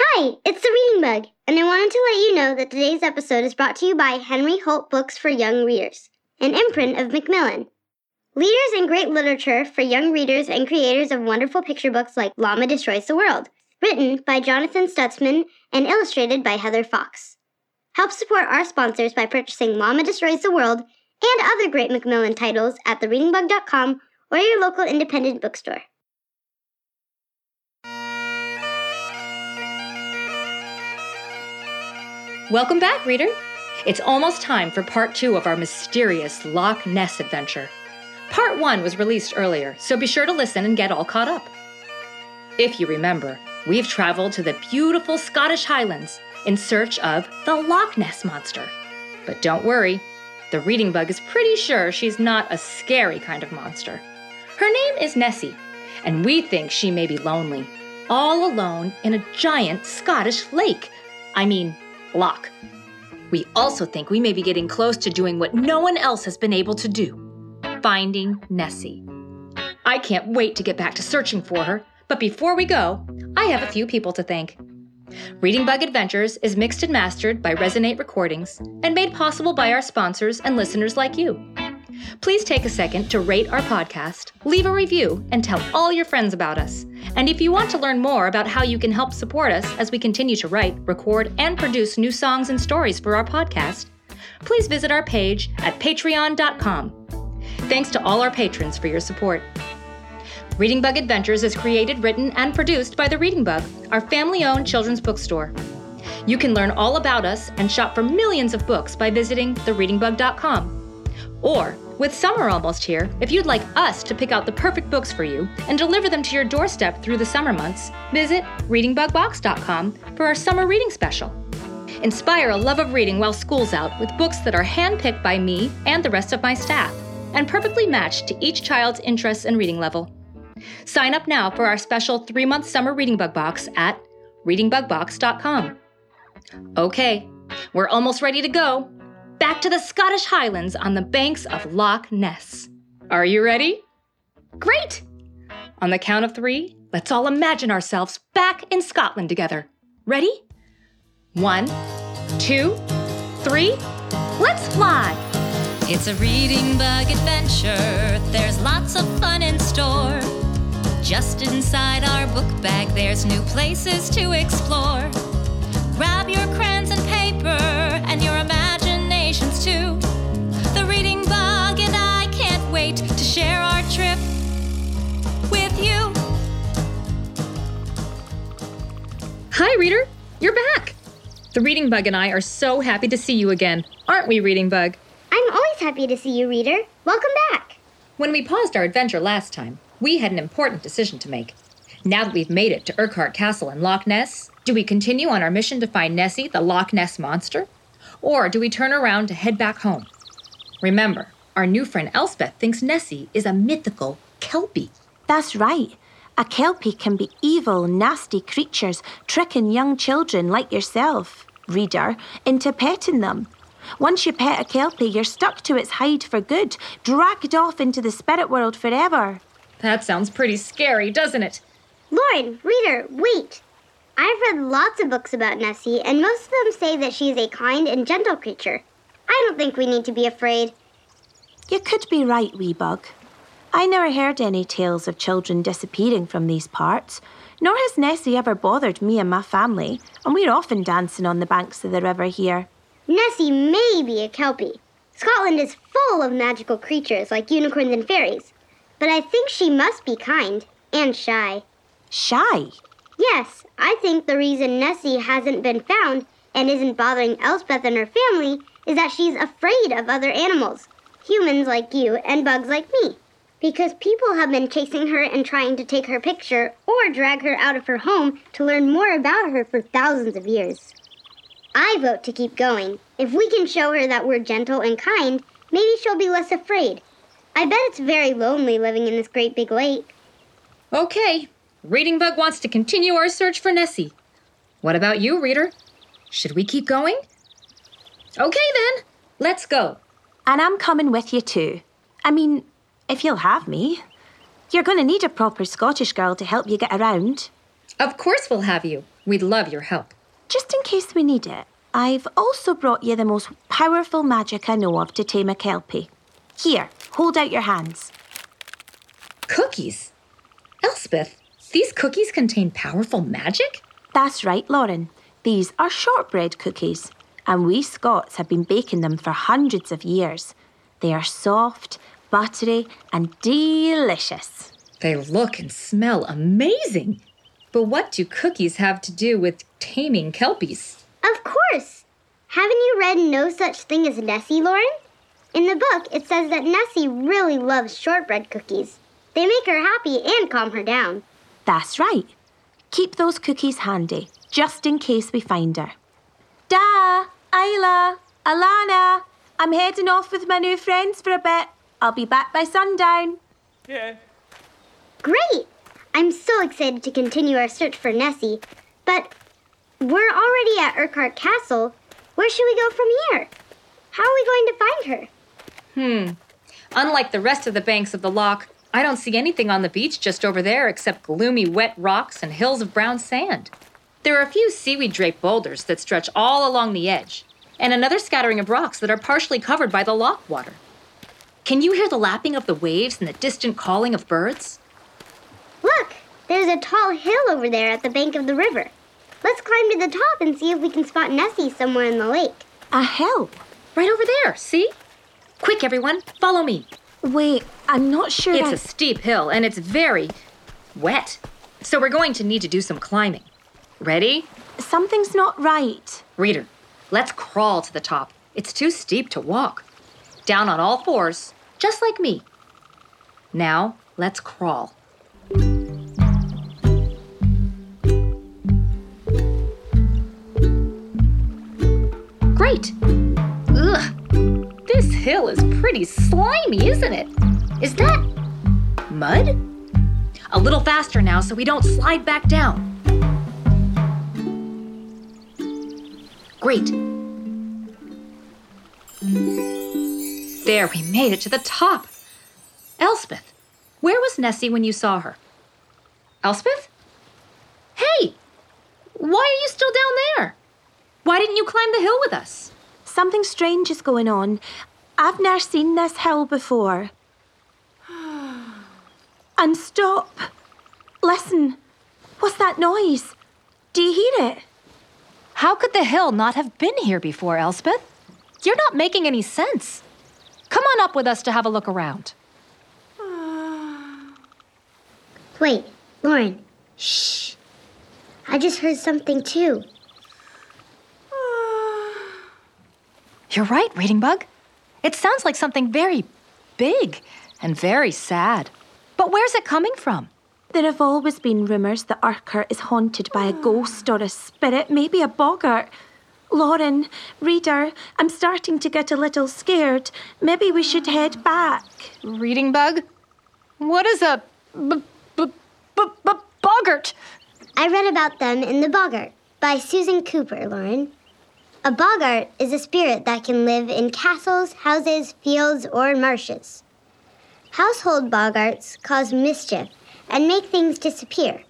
Hi, it's the Reading Bug, and I wanted to let you know that today's episode is brought to you by Henry Holt Books for Young Readers, an imprint of Macmillan. Leaders in great literature for young readers and creators of wonderful picture books like Llama Destroys the World, written by Jonathan Stutzman and illustrated by Heather Fox. Help support our sponsors by purchasing Llama Destroys the World and other great Macmillan titles at thereadingbug.com or your local independent bookstore. Welcome back, reader. It's almost time for part two of our mysterious Loch Ness adventure. Part one was released earlier, so be sure to listen and get all caught up. If you remember, we've traveled to the beautiful Scottish Highlands in search of the Loch Ness Monster. But don't worry, the reading bug is pretty sure she's not a scary kind of monster. Her name is Nessie, and we think she may be lonely, all alone in a giant Scottish lake. I mean, lock. We also think we may be getting close to doing what no one else has been able to do finding Nessie. I can't wait to get back to searching for her, but before we go, I have a few people to thank. Reading Bug Adventures is mixed and mastered by Resonate Recordings and made possible by our sponsors and listeners like you. Please take a second to rate our podcast, leave a review, and tell all your friends about us. And if you want to learn more about how you can help support us as we continue to write, record, and produce new songs and stories for our podcast, please visit our page at patreon.com. Thanks to all our patrons for your support. Reading Bug Adventures is created, written, and produced by The Reading Bug, our family owned children's bookstore. You can learn all about us and shop for millions of books by visiting thereadingbug.com. Or, with summer almost here, if you'd like us to pick out the perfect books for you and deliver them to your doorstep through the summer months, visit readingbugbox.com for our summer reading special. Inspire a love of reading while school's out with books that are handpicked by me and the rest of my staff and perfectly matched to each child's interests and reading level. Sign up now for our special three month summer reading bug box at readingbugbox.com. Okay, we're almost ready to go back to the Scottish Highlands on the banks of Loch Ness. Are you ready? Great! On the count of three, let's all imagine ourselves back in Scotland together. Ready? One, two, three, let's fly! It's a reading bug adventure. There's lots of fun in store. Just inside our book bag, there's new places to explore. Grab your crayons and paper imaginations too. The reading bug and I can't wait to share our trip with you. Hi, reader! You're back! The Reading Bug and I are so happy to see you again, aren't we, Reading Bug? I'm always happy to see you, reader. Welcome back. When we paused our adventure last time, we had an important decision to make. Now that we've made it to Urquhart Castle in Loch Ness, do we continue on our mission to find Nessie, the Loch Ness monster? Or do we turn around to head back home? Remember, our new friend Elspeth thinks Nessie is a mythical Kelpie. That's right. A kelpie can be evil, nasty creatures tricking young children like yourself, reader, into petting them. Once you pet a kelpie, you're stuck to its hide for good, dragged off into the spirit world forever. That sounds pretty scary, doesn't it? Lauren, reader, wait. I've read lots of books about Nessie, and most of them say that she is a kind and gentle creature. I don't think we need to be afraid. You could be right, wee bug. I never heard any tales of children disappearing from these parts, nor has Nessie ever bothered me and my family, and we're often dancing on the banks of the river here. Nessie may be a Kelpie. Scotland is full of magical creatures like unicorns and fairies, but I think she must be kind and shy. Shy? Yes, I think the reason Nessie hasn't been found and isn't bothering Elspeth and her family is that she's afraid of other animals, humans like you and bugs like me. because people have been chasing her and trying to take her picture or drag her out of her home to learn more about her for thousands of years. I vote to keep going. If we can show her that we're gentle and kind, maybe she'll be less afraid. I bet it's very lonely living in this great big lake. Okay, Reading Bug wants to continue our search for Nessie. What about you, reader? Should we keep going? Okay then, let's go. And I'm coming with you too. I mean, if you'll have me. You're going to need a proper Scottish girl to help you get around. Of course we'll have you. We'd love your help. Just in case we need it, I've also brought you the most powerful magic I know of to tame a Kelpie. Here, hold out your hands. Cookies? Elspeth, these cookies contain powerful magic? That's right, Lauren. These are shortbread cookies, and we Scots have been baking them for hundreds of years. They are soft, buttery, and delicious. They look and smell amazing. But what do cookies have to do with taming kelpies? Of course! Haven't you read No Such Thing as Nessie, Lauren? In the book, it says that Nessie really loves shortbread cookies. They make her happy and calm her down. That's right. Keep those cookies handy, just in case we find her. Da, Isla, Alana, I'm heading off with my new friends for a bit. I'll be back by sundown. Yeah. Great! I'm so excited to continue our search for Nessie. But we're already at Urquhart Castle. Where should we go from here? How are we going to find her? Hmm. Unlike the rest of the banks of the loch, I don't see anything on the beach just over there except gloomy wet rocks and hills of brown sand. There are a few seaweed draped boulders that stretch all along the edge, and another scattering of rocks that are partially covered by the loch water. Can you hear the lapping of the waves and the distant calling of birds? Look, there's a tall hill over there at the bank of the river. Let's climb to the top and see if we can spot Nessie somewhere in the lake. A hill? Right over there, see? Quick, everyone, follow me. Wait, I'm not sure. It's I- a steep hill and it's very wet. So we're going to need to do some climbing. Ready? Something's not right. Reader, let's crawl to the top. It's too steep to walk. Down on all fours, just like me. Now, let's crawl. Pretty slimy, isn't it? Is that mud? A little faster now so we don't slide back down. Great. There, we made it to the top. Elspeth, where was Nessie when you saw her? Elspeth? Hey! Why are you still down there? Why didn't you climb the hill with us? Something strange is going on. I've never seen this hill before. and stop. Listen. What's that noise? Do you hear it? How could the hill not have been here before, Elspeth? You're not making any sense. Come on up with us to have a look around. Wait, Lauren. Shh. I just heard something too. You're right, Reading Bug. It sounds like something very big and very sad. But where's it coming from? There have always been rumours that Urquhart is haunted by a ghost or a spirit, maybe a boggart. Lauren, reader, I'm starting to get a little scared. Maybe we should head back. Reading Bug? What is a b- b- b- b- boggart? I read about them in The Boggart by Susan Cooper, Lauren. A boggart is a spirit that can live in castles, houses, fields, or marshes. Household boggarts cause mischief and make things disappear,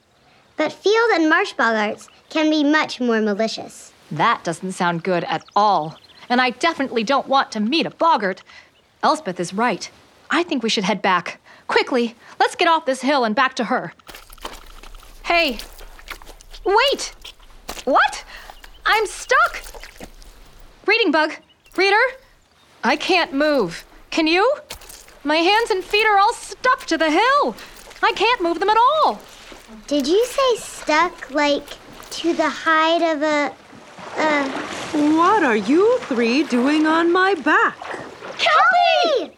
but field and marsh boggarts can be much more malicious. That doesn't sound good at all. And I definitely don't want to meet a boggart. Elspeth is right. I think we should head back. Quickly, let's get off this hill and back to her. Hey, wait! What? I'm stuck! Reading bug, reader? I can't move. Can you? My hands and feet are all stuck to the hill. I can't move them at all. Did you say stuck like to the hide of a. a. What are you three doing on my back? Kelly!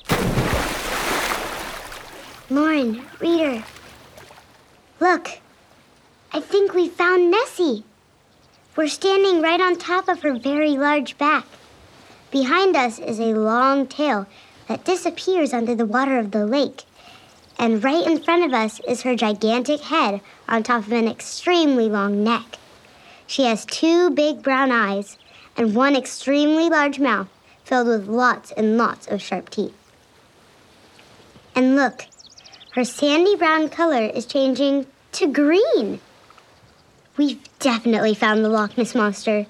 Lauren, reader. Look, I think we found Nessie. We're standing right on top of her very large back. Behind us is a long tail that disappears under the water of the lake. And right in front of us is her gigantic head on top of an extremely long neck. She has two big brown eyes and one extremely large mouth filled with lots and lots of sharp teeth. And look, her sandy brown color is changing to green. We've definitely found the Loch Ness Monster,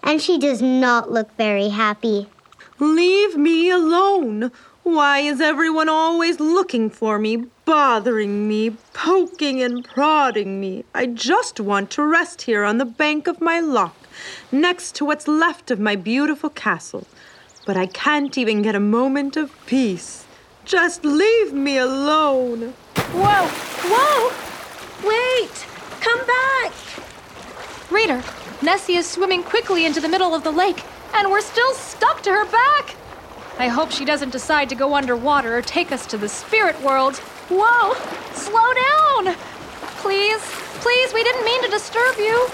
and she does not look very happy. Leave me alone. Why is everyone always looking for me, bothering me, poking and prodding me? I just want to rest here on the bank of my loch, next to what's left of my beautiful castle. But I can't even get a moment of peace. Just leave me alone. Whoa! Whoa! Wait! Come back! Reader, Nessie is swimming quickly into the middle of the lake, and we're still stuck to her back. I hope she doesn't decide to go underwater or take us to the spirit world. Whoa! Slow down! Please, please, we didn't mean to disturb you.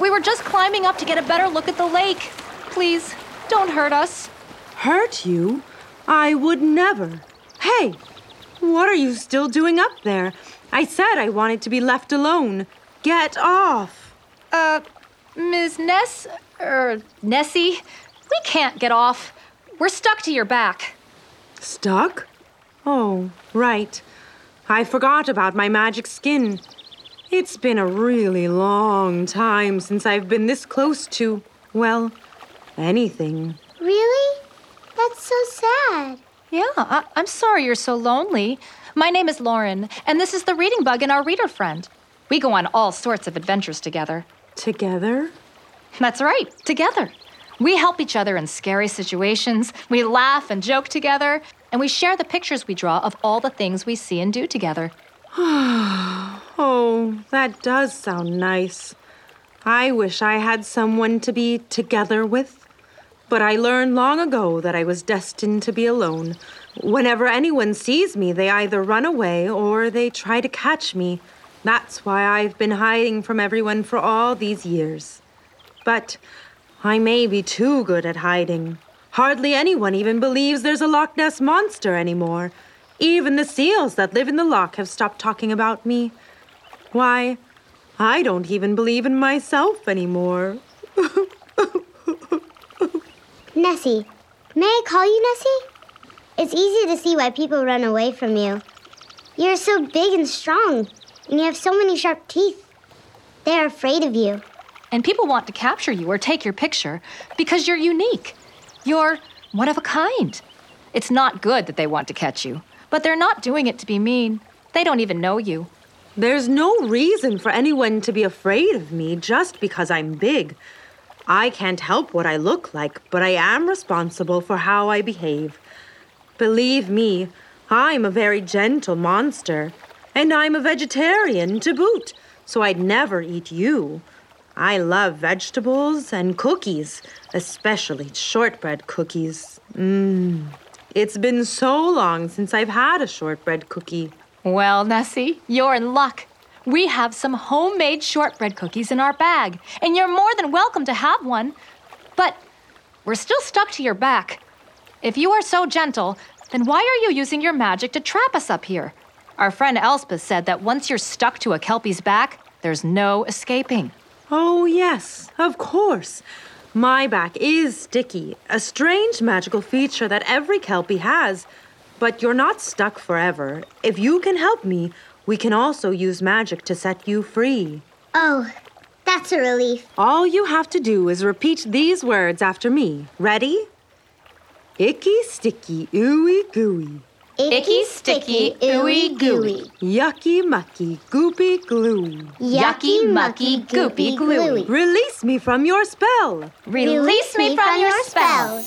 We were just climbing up to get a better look at the lake. Please, don't hurt us. Hurt you? I would never. Hey, what are you still doing up there? I said I wanted to be left alone. Get off. Uh, Ms. Ness, er, Nessie, we can't get off. We're stuck to your back. Stuck? Oh, right. I forgot about my magic skin. It's been a really long time since I've been this close to, well, anything. Really? That's so sad. Yeah, I- I'm sorry you're so lonely. My name is Lauren, and this is the Reading Bug and our reader friend. We go on all sorts of adventures together. Together? That's right, together. We help each other in scary situations, we laugh and joke together, and we share the pictures we draw of all the things we see and do together. Oh, that does sound nice. I wish I had someone to be together with. But I learned long ago that I was destined to be alone. Whenever anyone sees me, they either run away or they try to catch me. That's why I've been hiding from everyone for all these years. But I may be too good at hiding. Hardly anyone even believes there's a Loch Ness monster anymore. Even the seals that live in the loch have stopped talking about me. Why, I don't even believe in myself anymore. Nessie, may I call you Nessie? It's easy to see why people run away from you. You're so big and strong, and you have so many sharp teeth. They're afraid of you. And people want to capture you or take your picture because you're unique. You're one of a kind. It's not good that they want to catch you, but they're not doing it to be mean. They don't even know you. There's no reason for anyone to be afraid of me just because I'm big. I can't help what I look like, but I am responsible for how I behave. Believe me, I'm a very gentle monster, and I'm a vegetarian to boot, so I'd never eat you. I love vegetables and cookies, especially shortbread cookies. Mmm. It's been so long since I've had a shortbread cookie. Well, Nessie, you're in luck. We have some homemade shortbread cookies in our bag, and you're more than welcome to have one. But we're still stuck to your back. If you are so gentle, then why are you using your magic to trap us up here? Our friend Elspeth said that once you're stuck to a Kelpie's back, there's no escaping. Oh, yes, of course. My back is sticky, a strange magical feature that every Kelpie has. But you're not stuck forever. If you can help me, we can also use magic to set you free. Oh, that's a relief. All you have to do is repeat these words after me. Ready? Icky, sticky, ooey, gooey. Icky, sticky, ooey, gooey. Yucky, mucky, goopy, gluey. Yucky, mucky, goopy, gluey. Release me from your spell. Release me from your spell.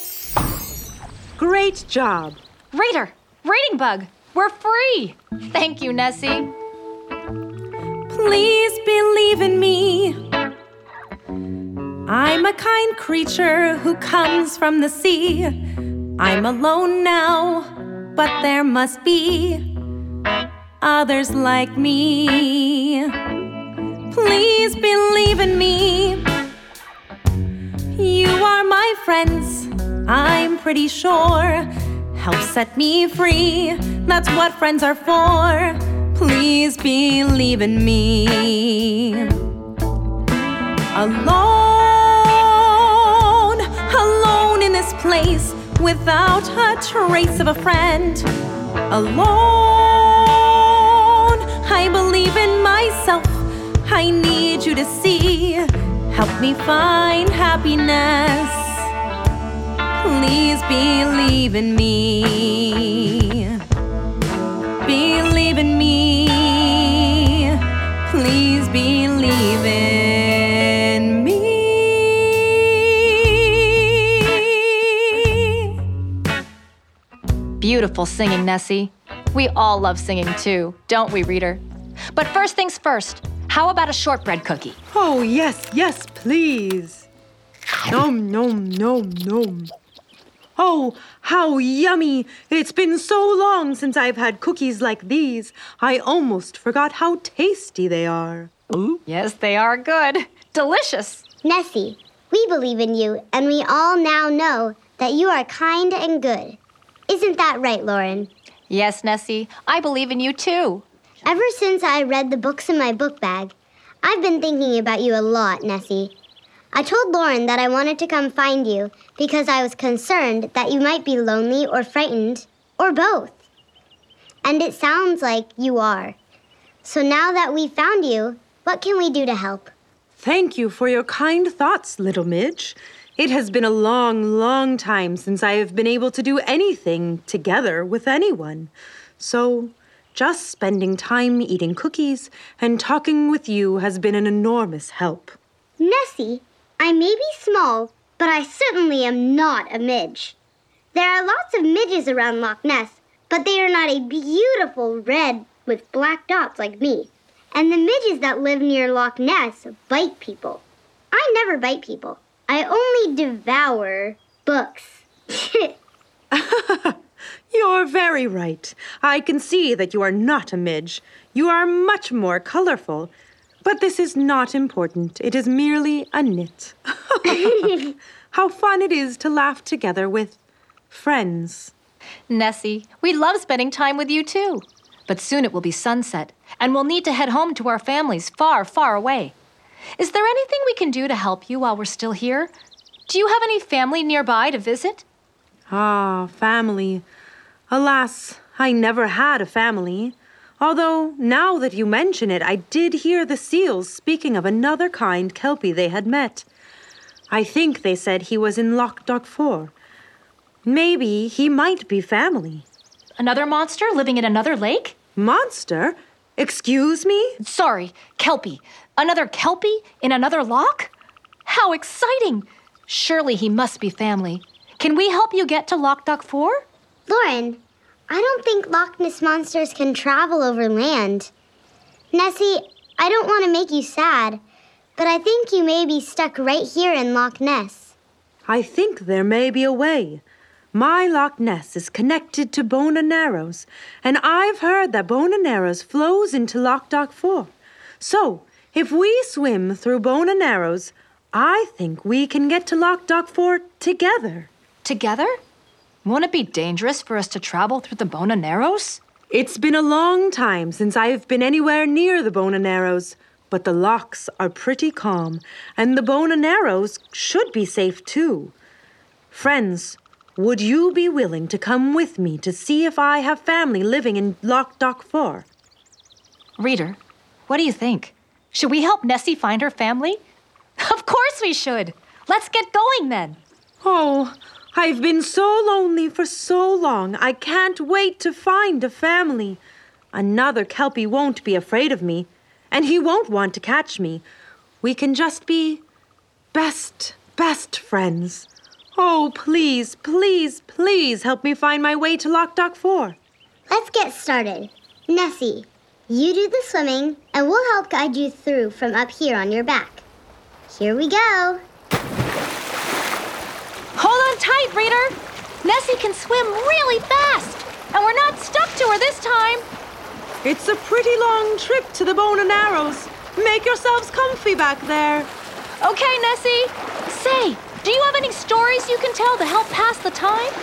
Great job. Reader, Reading Bug, we're free. Thank you, Nessie. Please believe in me. I'm a kind creature who comes from the sea. I'm alone now, but there must be others like me. Please believe in me. You are my friends, I'm pretty sure. Help set me free, that's what friends are for. Please believe in me. Alone, alone in this place without a trace of a friend. Alone, I believe in myself. I need you to see. Help me find happiness. Please believe in me. Beautiful singing, Nessie. We all love singing too, don't we, reader? But first things first, how about a shortbread cookie? Oh, yes, yes, please. Nom, nom, nom, nom. Oh, how yummy! It's been so long since I've had cookies like these. I almost forgot how tasty they are. Ooh. Yes, they are good. Delicious. Nessie, we believe in you, and we all now know that you are kind and good. Isn't that right, Lauren? Yes, Nessie, I believe in you too. Ever since I read the books in my book bag, I've been thinking about you a lot, Nessie. I told Lauren that I wanted to come find you because I was concerned that you might be lonely or frightened, or both. And it sounds like you are. So now that we've found you, what can we do to help? Thank you for your kind thoughts, little Midge. It has been a long, long time since I have been able to do anything together with anyone. So, just spending time eating cookies and talking with you has been an enormous help. Nessie, I may be small, but I certainly am not a midge. There are lots of midges around Loch Ness, but they are not a beautiful red with black dots like me. And the midges that live near Loch Ness bite people. I never bite people. I only devour books. You're very right. I can see that you are not a midge. You are much more colorful. But this is not important. It is merely a nit. How fun it is to laugh together with friends. Nessie, we love spending time with you too. But soon it will be sunset, and we'll need to head home to our families far, far away. Is there anything we can do to help you while we're still here? Do you have any family nearby to visit? Ah, family. Alas, I never had a family. Although, now that you mention it, I did hear the seals speaking of another kind Kelpie they had met. I think they said he was in Loch Four. Maybe he might be family. Another monster living in another lake? Monster? Excuse me? Sorry, Kelpie. Another Kelpie in another lock? How exciting! Surely he must be family. Can we help you get to Loch Dochfour? Lauren, I don't think Loch Ness monsters can travel over land. Nessie, I don't want to make you sad, but I think you may be stuck right here in Loch Ness. I think there may be a way. My Loch Ness is connected to Bona Narrows, and I've heard that Bona Narrows flows into Loch Dochfour. So, if we swim through Bona Narrows, I think we can get to Loch Dochfour together. Together? Won't it be dangerous for us to travel through the Bona Narrows? It's been a long time since I've been anywhere near the Bona Narrows, but the locks are pretty calm, and the Bona Narrows should be safe too. Friends, would you be willing to come with me to see if I have family living in Loch Dochfour? Reader, what do you think? Should we help Nessie find her family? Of course we should. Let's get going then. Oh, I've been so lonely for so long. I can't wait to find a family. Another Kelpie won't be afraid of me, and he won't want to catch me. We can just be best, best friends. Oh, please, please, please help me find my way to Loch Dochfour. Let's get started. Nessie, you do the swimming, and we'll help guide you through from up here on your back. Here we go. Hold on tight, Reader. Nessie can swim really fast, and we're not stuck to her this time. It's a pretty long trip to the Bona Narrows. Make yourselves comfy back there. Okay, Nessie. Say, do you have any stories you can tell to help pass the time?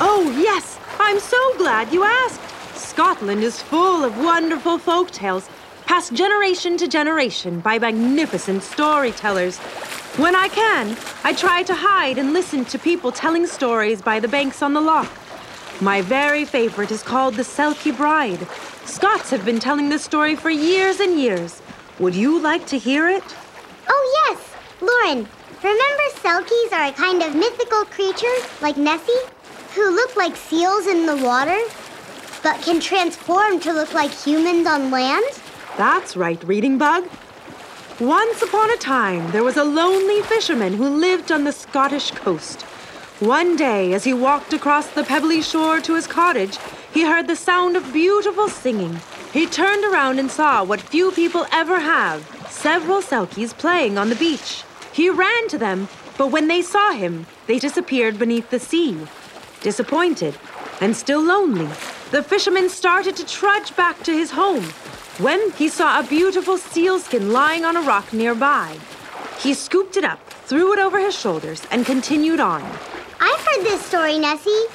Oh, yes. I'm so glad you asked. Scotland is full of wonderful folk tales, passed generation to generation by magnificent storytellers. When I can, I try to hide and listen to people telling stories by the banks on the loch. My very favorite is called The Selkie Bride. Scots have been telling this story for years and years. Would you like to hear it? Oh, yes. Lauren, remember selkies are a kind of mythical creature like Nessie who look like seals in the water but can transform to look like humans on land? That's right, Reading Bug. Once upon a time, there was a lonely fisherman who lived on the Scottish coast. One day, as he walked across the pebbly shore to his cottage, he heard the sound of beautiful singing. He turned around and saw what few people ever have several selkies playing on the beach. He ran to them, but when they saw him, they disappeared beneath the sea. Disappointed and still lonely, the fisherman started to trudge back to his home when he saw a beautiful sealskin lying on a rock nearby. He scooped it up, threw it over his shoulders, and continued on. I've heard this story, Nessie.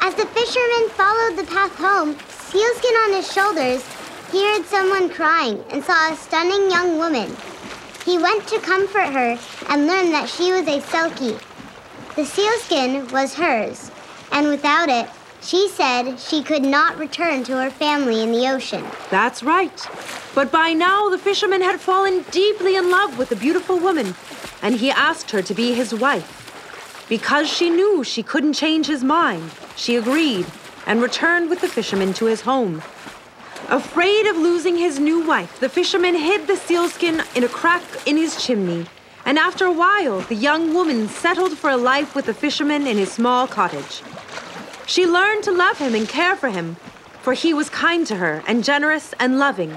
As the fisherman followed the path home, sealskin on his shoulders, he heard someone crying and saw a stunning young woman. He went to comfort her and learned that she was a selkie. The sealskin was hers, and without it, she said she could not return to her family in the ocean. That's right. But by now, the fisherman had fallen deeply in love with the beautiful woman, and he asked her to be his wife. Because she knew she couldn't change his mind, she agreed and returned with the fisherman to his home. Afraid of losing his new wife, the fisherman hid the sealskin in a crack in his chimney. And after a while, the young woman settled for a life with the fisherman in his small cottage. She learned to love him and care for him, for he was kind to her and generous and loving.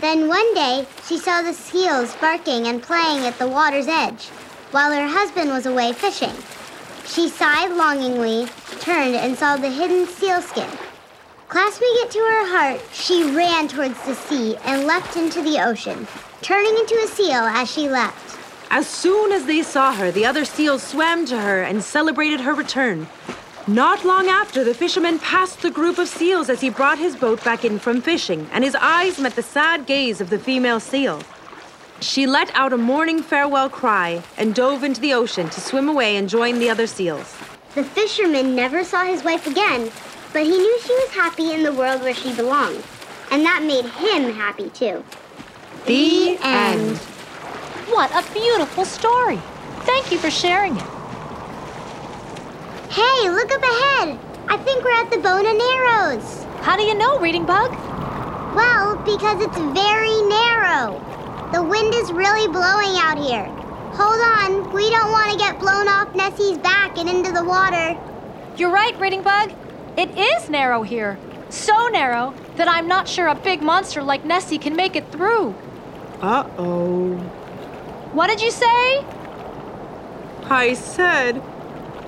Then one day, she saw the seals barking and playing at the water's edge, while her husband was away fishing. She sighed longingly, turned, and saw the hidden sealskin. Clasping it to her heart, she ran towards the sea and leapt into the ocean, turning into a seal as she leapt. As soon as they saw her, the other seals swam to her and celebrated her return. Not long after, the fisherman passed the group of seals as he brought his boat back in from fishing, and his eyes met the sad gaze of the female seal. She let out a mourning farewell cry and dove into the ocean to swim away and join the other seals. The fisherman never saw his wife again, but he knew she was happy in the world where she belonged, and that made him happy too. The end. What a beautiful story. Thank you for sharing it. Hey, look up ahead! I think we're at the Bona Narrows. How do you know, Reading Bug? Well, because it's very narrow. The wind is really blowing out here. Hold on, we don't want to get blown off Nessie's back and into the water. You're right, Reading Bug. It is narrow here. So narrow that I'm not sure a big monster like Nessie can make it through. Uh oh. What did you say? I said,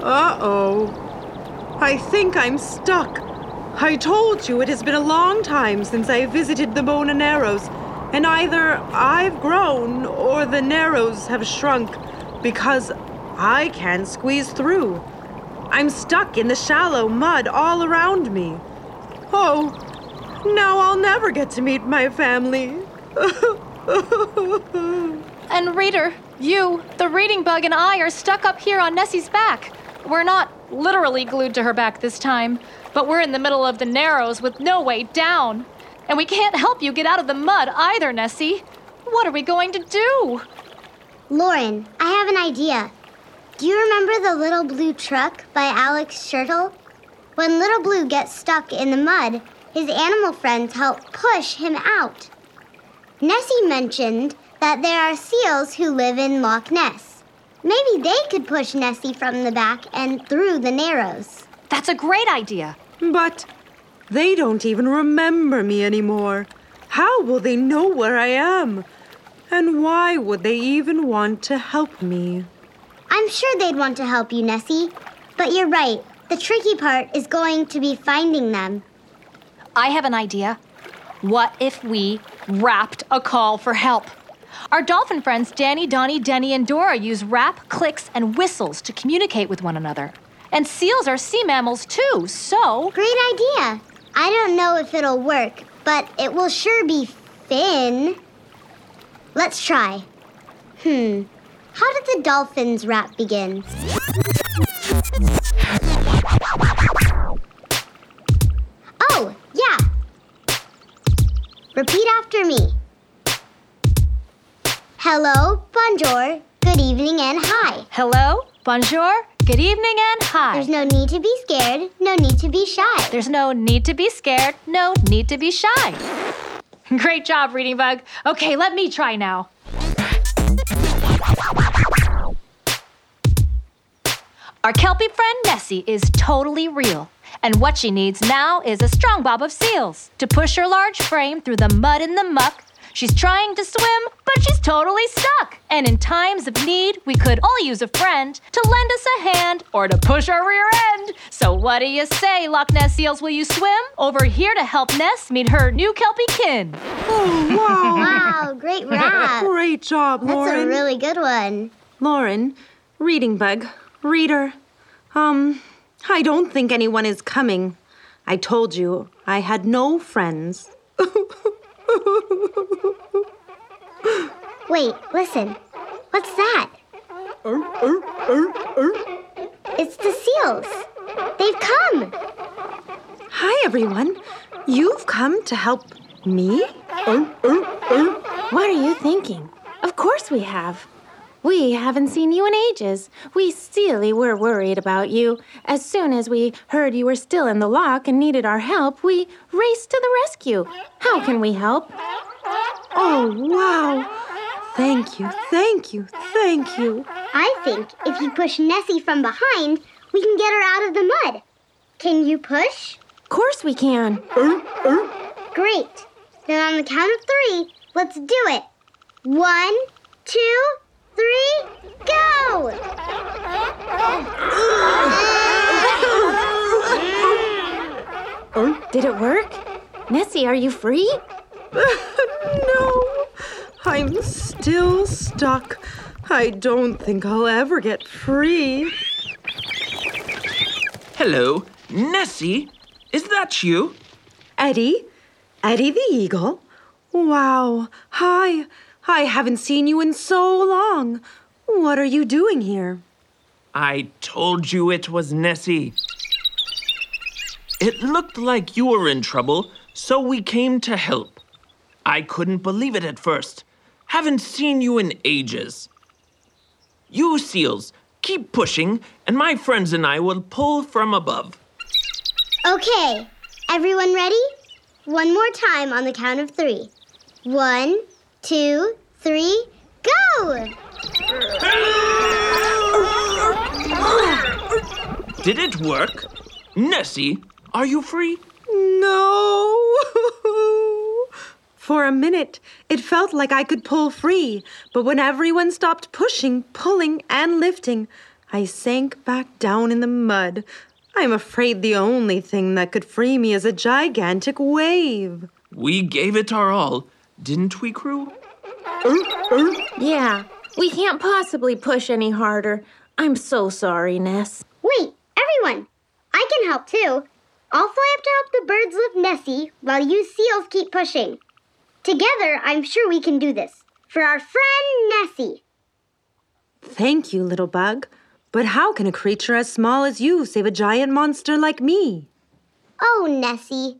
uh oh. I think I'm stuck. I told you it has been a long time since I visited the Bona Narrows, and either I've grown or the Narrows have shrunk because I can't squeeze through. I'm stuck in the shallow mud all around me. Oh, now I'll never get to meet my family. And Reader, you, the Reading Bug, and I are stuck up here on Nessie's back. We're not literally glued to her back this time, but we're in the middle of the Narrows with no way down. And we can't help you get out of the mud either, Nessie. What are we going to do? Lauren, I have an idea. Do you remember the Little Blue Truck by Alice Schertle? When Little Blue gets stuck in the mud, his animal friends help push him out. Nessie mentioned that there are seals who live in Loch Ness. Maybe they could push Nessie from the back and through the Narrows. That's a great idea. But they don't even remember me anymore. How will they know where I am? And why would they even want to help me? I'm sure they'd want to help you, Nessie. But you're right. The tricky part is going to be finding them. I have an idea. What if we rapped a call for help? Our dolphin friends Danny, Donnie, Denny, and Dora use rap, clicks, and whistles to communicate with one another. And seals are sea mammals too, so. Great idea. I don't know if it'll work, but it will sure be Finn. Let's try. Hmm. How did the dolphins rap begin? Oh, yeah. Repeat after me. Hello, bonjour, good evening, and hi. Hello, bonjour, good evening, and hi. There's no need to be scared, no need to be shy. There's no need to be scared, no need to be shy. Great job, Reading Bug. Okay, let me try now. Our Kelpie friend Nessie is totally real. And what she needs now is a strong bob of seals to push her large frame through the mud and the muck. She's trying to swim, but she's totally stuck. And in times of need, we could all use a friend to lend us a hand or to push our rear end. So what do you say, Loch Ness seals? Will you swim? Over here to help Ness meet her new Kelpie kin. Oh, wow. Wow, great rap. Great job, Lauren. That's a really good one. Lauren, reading bug, reader. Um, I don't think anyone is coming. I told you I had no friends. Wait, listen. What's that? It's the seals. They've come. Hi, everyone. You've come to help me? What are you thinking? Of course we have. We haven't seen you in ages. We silly were worried about you. As soon as we heard you were still in the lock and needed our help, we raced to the rescue. How can we help? Oh, wow. Thank you, thank you, thank you. I think if you push Nessie from behind, we can get her out of the mud. Can you push? Of course we can. Er, er. Great. Then on the count of three, let's do it. One, two, three, go! oh, Did it work? Nessie, are you free? no, I'm still stuck. I don't think I'll ever get free. Hello, Nessie? Is that you? Eddie? Eddie the Eagle? Wow. Hi. I haven't seen you in so long. What are you doing here? I told you it was Nessie. It looked like you were in trouble, so we came to help. I couldn't believe it at first. Haven't seen you in ages. You seals, keep pushing, and my friends and I will pull from above. Okay, everyone ready? One more time on the count of three. One, two, three, go! Did it work? Nessie, are you free? No. For a minute, it felt like I could pull free, but when everyone stopped pushing, pulling, and lifting, I sank back down in the mud. I'm afraid the only thing that could free me is a gigantic wave. We gave it our all, didn't we, crew? Yeah, we can't possibly push any harder. I'm so sorry, Ness. Wait, everyone! I can help too. I'll fly up to help the birds lift Nessie while you seals keep pushing. Together, I'm sure we can do this. For our friend Nessie. Thank you, little bug. But how can a creature as small as you save a giant monster like me? Oh, Nessie.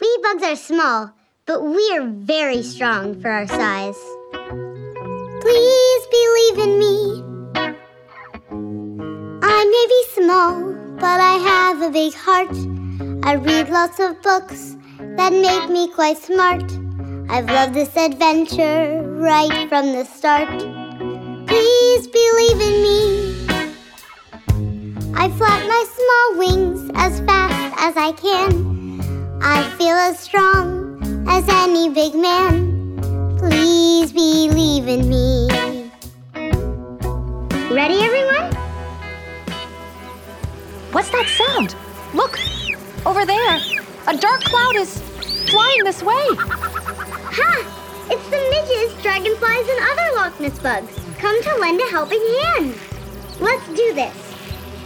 We bugs are small, but we're very strong for our size. Please believe in me. I may be small, but I have a big heart. I read lots of books that make me quite smart. I've loved this adventure right from the start. Please believe in me. I flap my small wings as fast as I can. I feel as strong as any big man. Please believe in me. Ready, everyone? What's that sound? Look, over there. A dark cloud is flying this way. Ha! It's the midges, dragonflies, and other Loch Ness bugs. Come to lend a helping hand. Let's do this.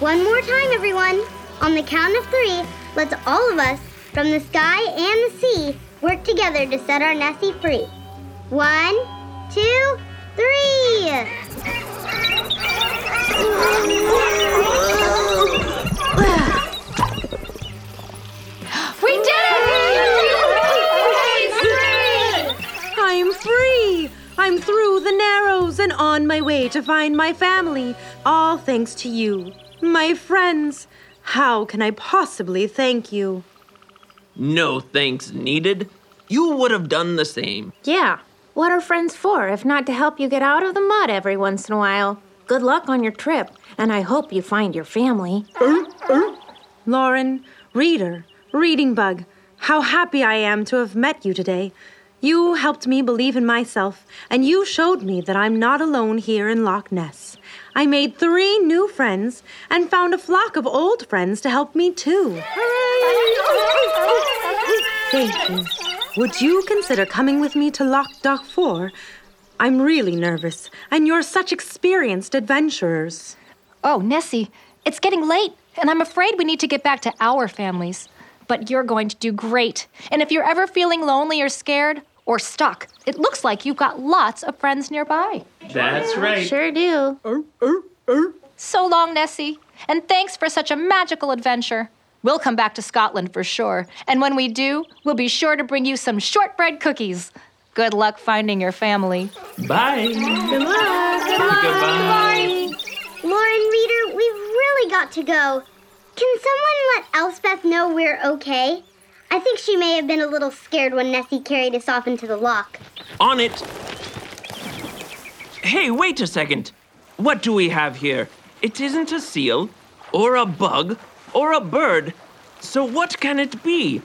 One more time, everyone. On the count of three, let's all of us, from the sky and the sea, work together to set our Nessie free. One, two, three. We did it! I'm free! I'm through the narrows and on my way to find my family. All thanks to you, my friends. How can I possibly thank you? No thanks needed. You would have done the same. Yeah. What are friends for if not to help you get out of the mud every once in a while? Good luck on your trip, and I hope you find your family. Lauren, reader, reading bug, how happy I am to have met you today. You helped me believe in myself, and you showed me that I'm not alone here in Loch Ness. I made three new friends and found a flock of old friends to help me too. Thank you. Would you consider coming with me to Loch Dochfour? I'm really nervous, and you're such experienced adventurers. Oh, Nessie, it's getting late, and I'm afraid we need to get back to our families. But you're going to do great. And if you're ever feeling lonely or scared or stuck, it looks like you've got lots of friends nearby. That's right. Sure do. Oh, oh, oh. So long, Nessie, and thanks for such a magical adventure. We'll come back to Scotland for sure, and when we do, we'll be sure to bring you some shortbread cookies. Good luck finding your family. Bye. Good luck. Goodbye. Lauren Reader, we've really got to go. Can someone let Elspeth know we're okay? I think she may have been a little scared when Nessie carried us off into the loch. On it. Hey, wait a second. What do we have here? It isn't a seal, or a bug, or a bird. So what can it be?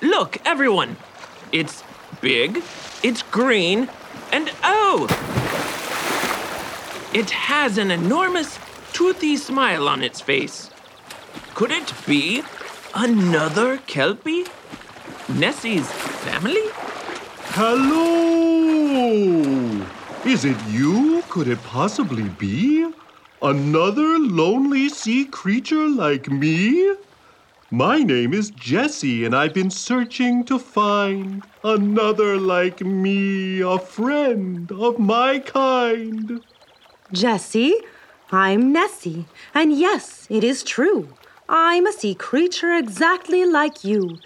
Look, everyone. It's big, it's green, and oh! It has an enormous, toothy smile on its face. Could it be another Kelpie? Nessie's family? Hello! Is it you? Could it possibly be? Another lonely sea creature like me? My name is Jessie, and I've been searching to find another like me, a friend of my kind. Jessie, I'm Nessie, and yes, it is true. I'm a sea creature exactly like you.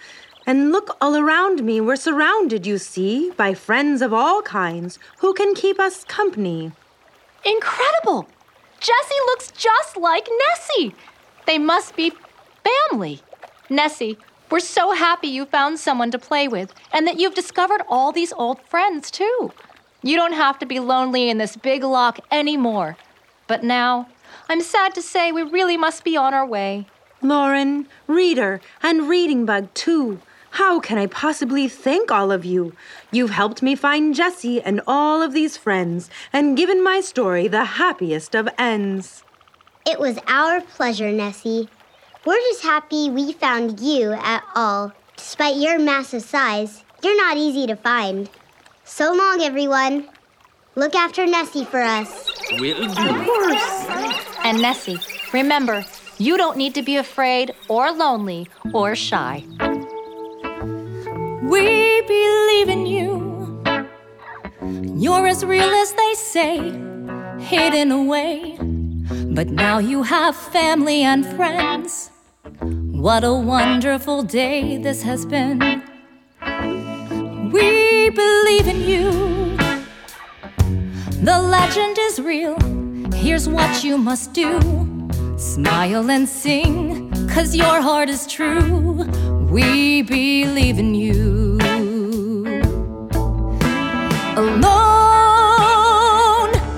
And look all around me, we're surrounded, you see, by friends of all kinds who can keep us company. Incredible! Jessie looks just like Nessie. They must be family. Nessie, we're so happy you found someone to play with and that you've discovered all these old friends, too. You don't have to be lonely in this big loch anymore. But now, I'm sad to say we really must be on our way. Lauren, reader, and reading bug too. How can I possibly thank all of you? You've helped me find Jessie and all of these friends and given my story the happiest of ends. It was our pleasure, Nessie. We're just happy we found you at all. Despite your massive size, you're not easy to find. So long, everyone. Look after Nessie for us. Will do. And Nessie, remember, you don't need to be afraid or lonely or shy. We believe in you. You're as real as they say, hidden away. But now you have family and friends. What a wonderful day this has been. We believe in you. The legend is real. Here's what you must do smile and sing, cause your heart is true. We believe in you. Alone,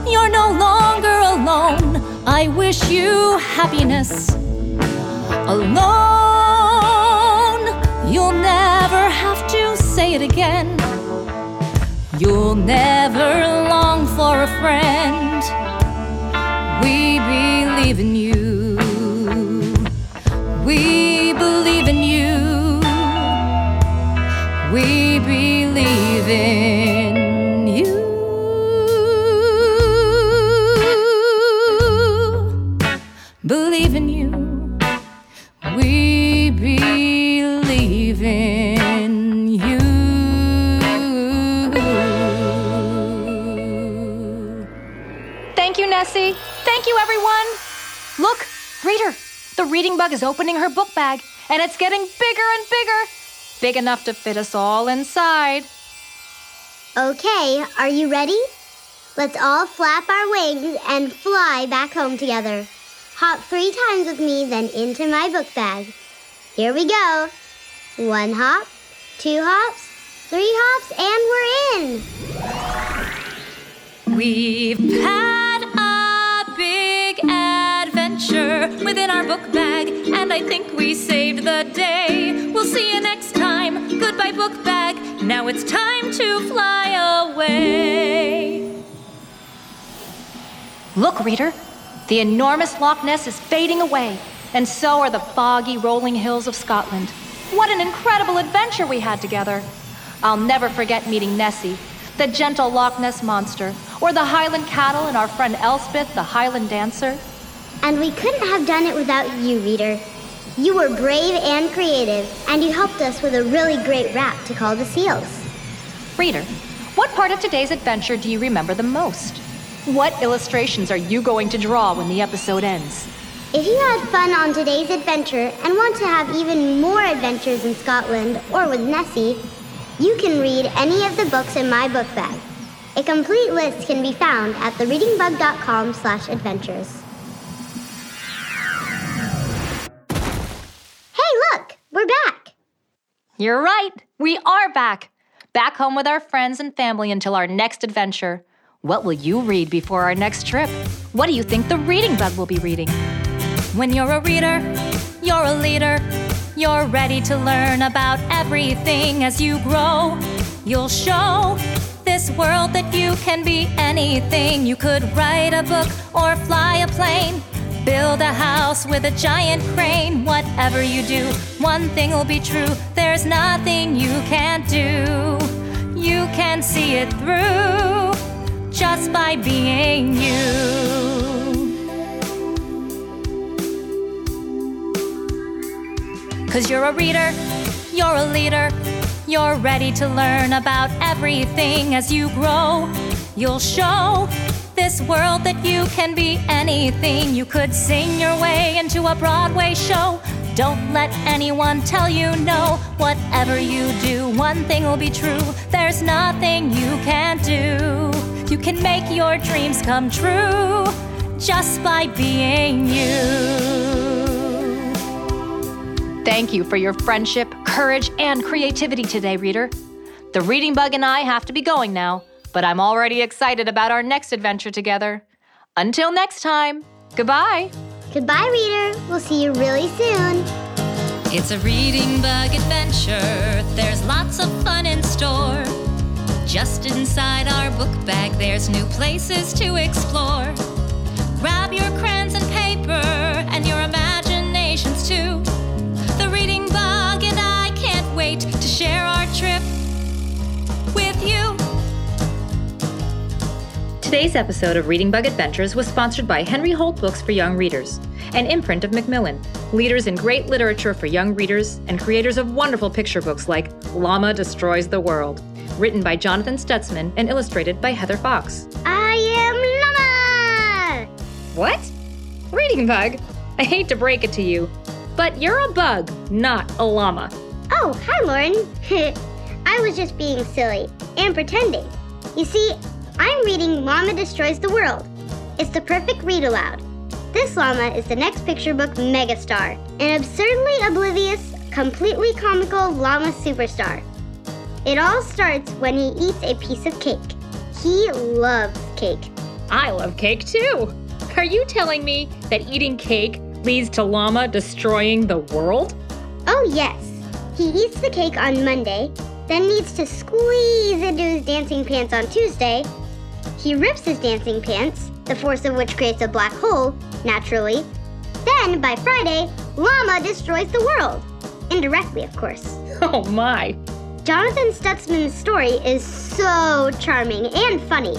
you're no longer alone. I wish you happiness. Alone, you'll never have to say it again. You'll never long for a friend. We believe in you. We believe in you. We believe in you. Believe in you. We believe in you. Thank you, Nessie. Thank you, everyone. Look, reader the reading bug is opening her book bag, and it's getting bigger and bigger. Big enough to fit us all inside. Okay, are you ready? Let's all flap our wings and fly back home together. Hop three times with me, then into my book bag. Here we go. One hop, two hops, three hops, and we're in. We've had a big adventure within our book bag, and I think we saved the day. We'll see you next time. Goodbye, book bag. Now it's time to fly away. Look, reader, the enormous Loch Ness is fading away, and so are the foggy, rolling hills of Scotland. What an incredible adventure we had together! I'll never forget meeting Nessie, the gentle Loch Ness monster, or the Highland cattle and our friend Elspeth, the Highland dancer. And we couldn't have done it without you, reader. You were brave and creative, and you helped us with a really great rap to call the seals. Reader, what part of today's adventure do you remember the most? What illustrations are you going to draw when the episode ends? If you had fun on today's adventure and want to have even more adventures in Scotland or with Nessie, you can read any of the books in my book bag. A complete list can be found at thereadingbug.com slash adventures. You're right, we are back. Back home with our friends and family until our next adventure. What will you read before our next trip? What do you think the reading bug will be reading? When you're a reader, you're a leader. You're ready to learn about everything as you grow. You'll show this world that you can be anything. You could write a book or fly a plane. Build a house with a giant crane. Whatever you do, one thing will be true. There's nothing you can't do. You can see it through just by being you. Cause you're a reader, you're a leader. You're ready to learn about everything as you grow. You'll show this world that you can be anything. You could sing your way into a Broadway show. Don't let anyone tell you no. Whatever you do, one thing will be true. There's nothing you can't do. You can make your dreams come true just by being you. Thank you for your friendship, courage, and creativity today, reader. The reading bug and I have to be going now, but I'm already excited about our next adventure together. Until next time, goodbye. Goodbye, reader. We'll see you really soon. It's a reading bug adventure. There's lots of fun in store. Just inside our book bag, there's new places to explore. Grab your crayons and paper and your imaginations too. The reading bug and I can't wait to share our trip Today's episode of Reading Bug Adventures was sponsored by Henry Holt Books for Young Readers, an imprint of Macmillan, leaders in great literature for young readers and creators of wonderful picture books like Llama Destroys the World, written by Jonathan Stutzman and illustrated by Heather Fox. I am Llama! What? Reading Bug? I hate to break it to you, but you're a bug, not a llama. Oh, hi, Lauren. I was just being silly and pretending. You see, I'm reading Llama Destroys the World. It's the perfect read aloud. This llama is the next picture book megastar, an absurdly oblivious, completely comical llama superstar. It all starts when he eats a piece of cake. He loves cake. I love cake too. Are you telling me that eating cake leads to llama destroying the world? Oh, yes. He eats the cake on Monday, then needs to squeeze into his dancing pants on Tuesday. He rips his dancing pants, the force of which creates a black hole, naturally. Then, by Friday, Llama destroys the world. Indirectly, of course. Oh my. Jonathan Stutzman's story is so charming and funny.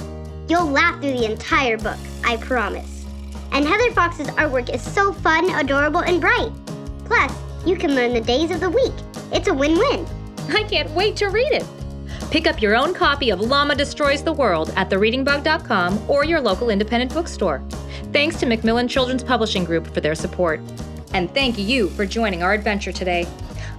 You'll laugh through the entire book, I promise. And Heather Fox's artwork is so fun, adorable, and bright. Plus, you can learn the days of the week. It's a win win. I can't wait to read it. Pick up your own copy of Llama Destroys the World at thereadingbug.com or your local independent bookstore. Thanks to Macmillan Children's Publishing Group for their support. And thank you for joining our adventure today.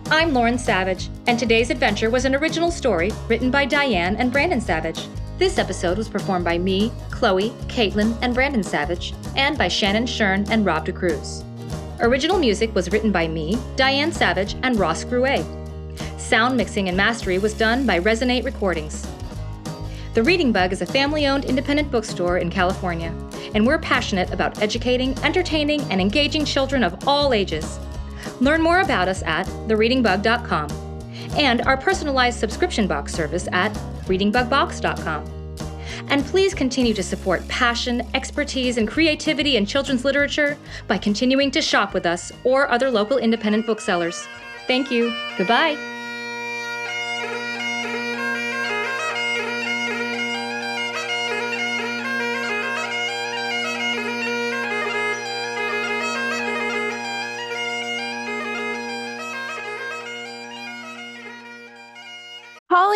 I'm Lauren Savage, and today's adventure was an original story written by Diane and Brandon Savage. This episode was performed by me, Chloe, Caitlin, and Brandon Savage, and by Shannon Shern and Rob DeCruz. Original music was written by me, Diane Savage, and Ross Gruet. Sound mixing and mastery was done by Resonate Recordings. The Reading Bug is a family owned independent bookstore in California, and we're passionate about educating, entertaining, and engaging children of all ages. Learn more about us at thereadingbug.com and our personalized subscription box service at readingbugbox.com. And please continue to support passion, expertise, and creativity in children's literature by continuing to shop with us or other local independent booksellers. Thank you. Goodbye.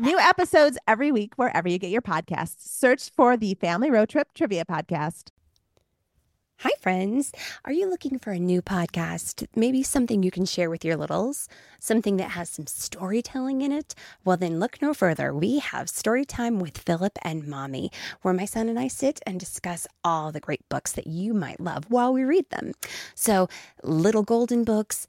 New episodes every week wherever you get your podcasts. Search for the Family Road Trip Trivia Podcast. Hi, friends. Are you looking for a new podcast? Maybe something you can share with your littles? Something that has some storytelling in it? Well, then look no further. We have Storytime with Philip and Mommy, where my son and I sit and discuss all the great books that you might love while we read them. So, Little Golden Books,